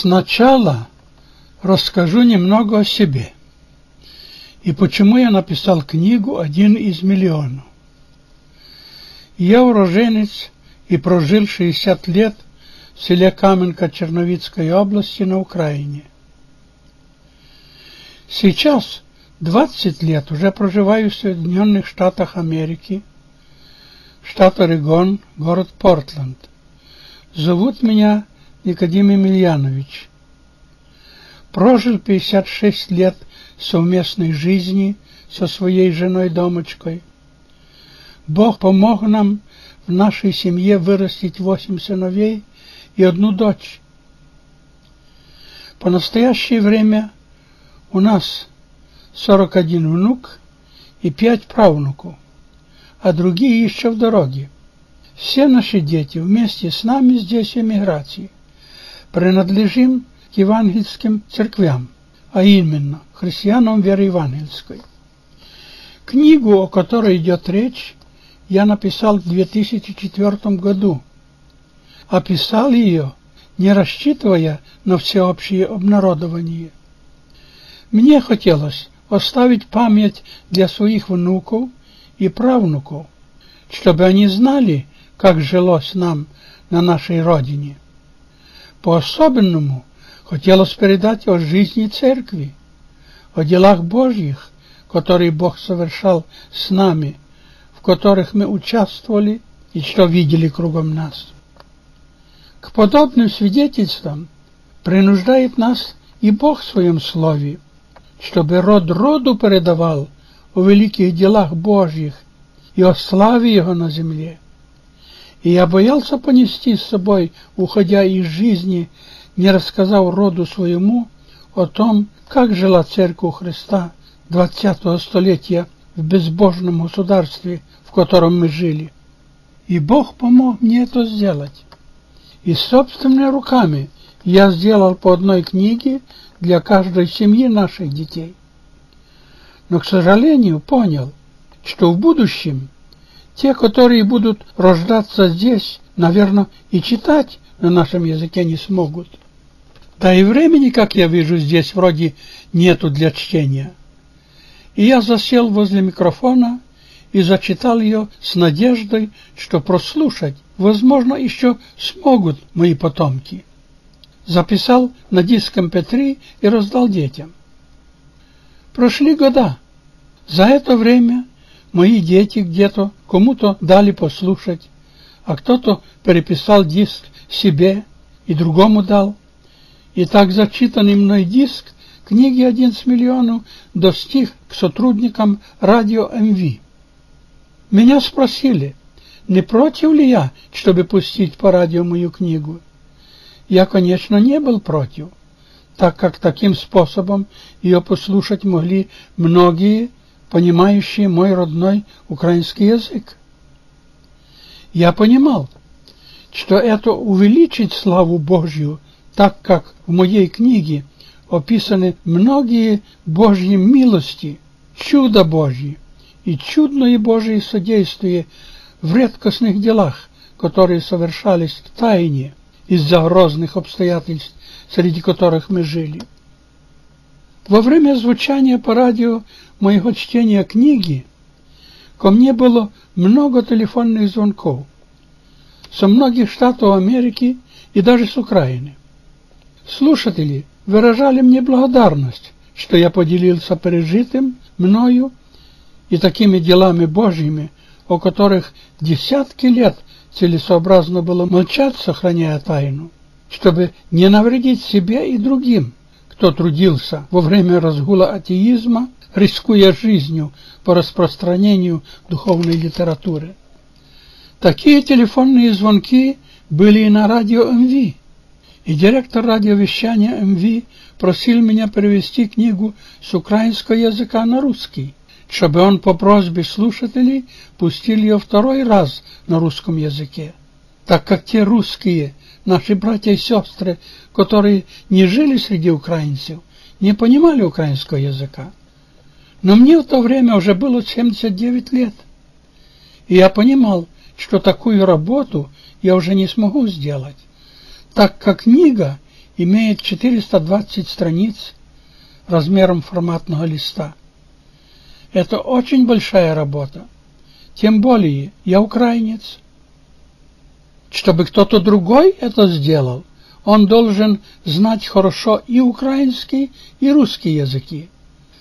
Сначала расскажу немного о себе и почему я написал книгу «Один из миллионов». Я уроженец и прожил 60 лет в селе Каменка Черновицкой области на Украине. Сейчас 20 лет уже проживаю в Соединенных Штатах Америки, штат Орегон, город Портленд. Зовут меня Никодим Емельянович. Прожил 56 лет совместной жизни со своей женой-домочкой. Бог помог нам в нашей семье вырастить восемь сыновей и одну дочь. По настоящее время у нас 41 внук и пять правнуков, а другие еще в дороге. Все наши дети вместе с нами здесь в эмиграции. Принадлежим к евангельским церквям, а именно христианам веры евангельской. Книгу, о которой идет речь, я написал в 2004 году. Описал ее, не рассчитывая на всеобщее обнародование. Мне хотелось оставить память для своих внуков и правнуков, чтобы они знали, как жилось нам на нашей родине. По-особенному хотелось передать о жизни церкви, о делах Божьих, которые Бог совершал с нами, в которых мы участвовали и что видели кругом нас. К подобным свидетельствам принуждает нас и Бог в своем слове, чтобы род роду передавал о великих делах Божьих и о славе Его на земле. И я боялся понести с собой, уходя из жизни, не рассказав роду своему о том, как жила Церковь Христа двадцатого столетия в безбожном государстве, в котором мы жили. И Бог помог мне это сделать. И собственными руками я сделал по одной книге для каждой семьи наших детей. Но, к сожалению, понял, что в будущем те, которые будут рождаться здесь, наверное, и читать на нашем языке не смогут. Да и времени, как я вижу, здесь вроде нету для чтения. И я засел возле микрофона и зачитал ее с надеждой, что прослушать, возможно, еще смогут мои потомки. Записал на диск MP3 и раздал детям. Прошли года. За это время Мои дети где-то кому-то дали послушать, а кто-то переписал диск себе и другому дал. И так зачитанный мной диск книги «11 миллионов» достиг к сотрудникам радио МВ. Меня спросили, не против ли я, чтобы пустить по радио мою книгу. Я, конечно, не был против, так как таким способом ее послушать могли многие понимающие мой родной украинский язык. Я понимал, что это увеличит славу Божью, так как в моей книге описаны многие Божьи милости, чудо Божьи и чудное Божие содействие в редкостных делах, которые совершались в тайне из-за грозных обстоятельств, среди которых мы жили. Во время звучания по радио моего чтения книги ко мне было много телефонных звонков со многих штатов Америки и даже с Украины. Слушатели выражали мне благодарность, что я поделился пережитым мною и такими делами Божьими, о которых десятки лет целесообразно было молчать, сохраняя тайну, чтобы не навредить себе и другим кто трудился во время разгула атеизма, рискуя жизнью по распространению духовной литературы. Такие телефонные звонки были и на радио МВ, и директор радиовещания МВ просил меня перевести книгу с украинского языка на русский, чтобы он по просьбе слушателей пустил ее второй раз на русском языке, так как те русские, наши братья и сестры, которые не жили среди украинцев, не понимали украинского языка. Но мне в то время уже было 79 лет. И я понимал, что такую работу я уже не смогу сделать, так как книга имеет 420 страниц размером форматного листа. Это очень большая работа. Тем более я украинец. Чтобы кто-то другой это сделал, он должен знать хорошо и украинский, и русский языки.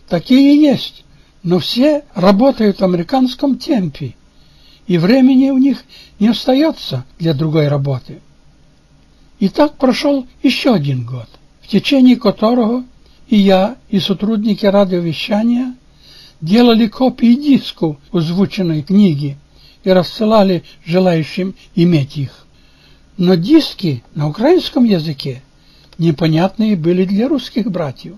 Такие есть, но все работают в американском темпе, и времени у них не остается для другой работы. И так прошел еще один год, в течение которого и я, и сотрудники радиовещания делали копии дисков озвученной книги и рассылали желающим иметь их. Но диски на украинском языке непонятные были для русских братьев.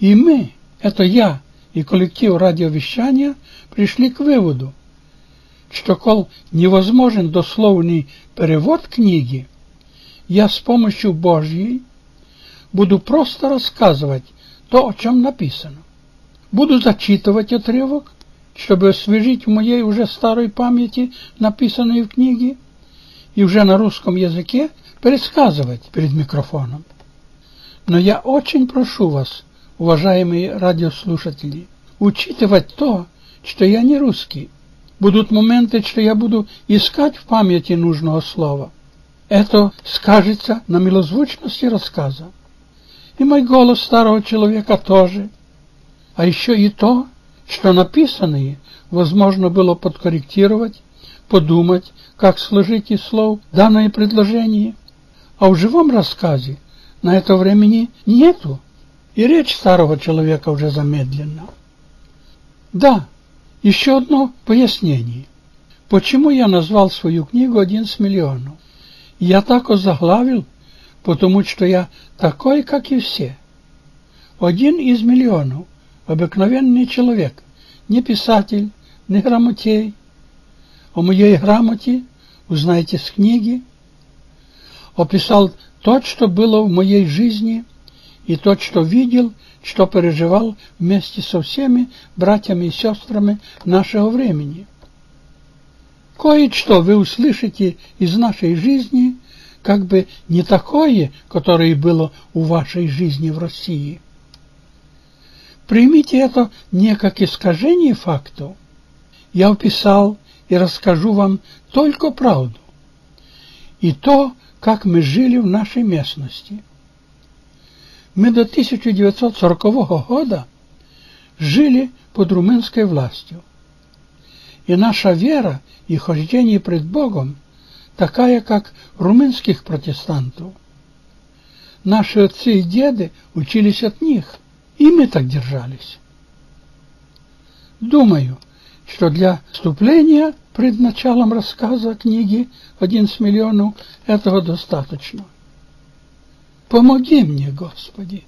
И мы, это я и коллектив радиовещания, пришли к выводу, что кол невозможен дословный перевод книги, я с помощью Божьей буду просто рассказывать то, о чем написано. Буду зачитывать отрывок, чтобы освежить в моей уже старой памяти написанные в книге, и уже на русском языке пересказывать перед микрофоном. Но я очень прошу вас, уважаемые радиослушатели, учитывать то, что я не русский. Будут моменты, что я буду искать в памяти нужного слова. Это скажется на милозвучности рассказа. И мой голос старого человека тоже. А еще и то, что написанное возможно было подкорректировать, подумать, как сложить из слов данное предложение. А в живом рассказе на это времени нету, и речь старого человека уже замедлена. Да, еще одно пояснение. Почему я назвал свою книгу «11 миллионов»? Я так озаглавил, потому что я такой, как и все. Один из миллионов, обыкновенный человек, не писатель, не грамотей. О моей грамоте узнаете с книги. Описал то, что было в моей жизни, и то, что видел, что переживал вместе со всеми братьями и сестрами нашего времени. Кое-что вы услышите из нашей жизни – как бы не такое, которое было у вашей жизни в России. Примите это не как искажение фактов. Я описал и расскажу вам только правду. И то, как мы жили в нашей местности. Мы до 1940 года жили под румынской властью. И наша вера и хождение пред Богом такая, как румынских протестантов. Наши отцы и деды учились от них, и мы так держались. Думаю, что для вступления пред началом рассказа книги «11 миллионов» этого достаточно. Помоги мне, Господи.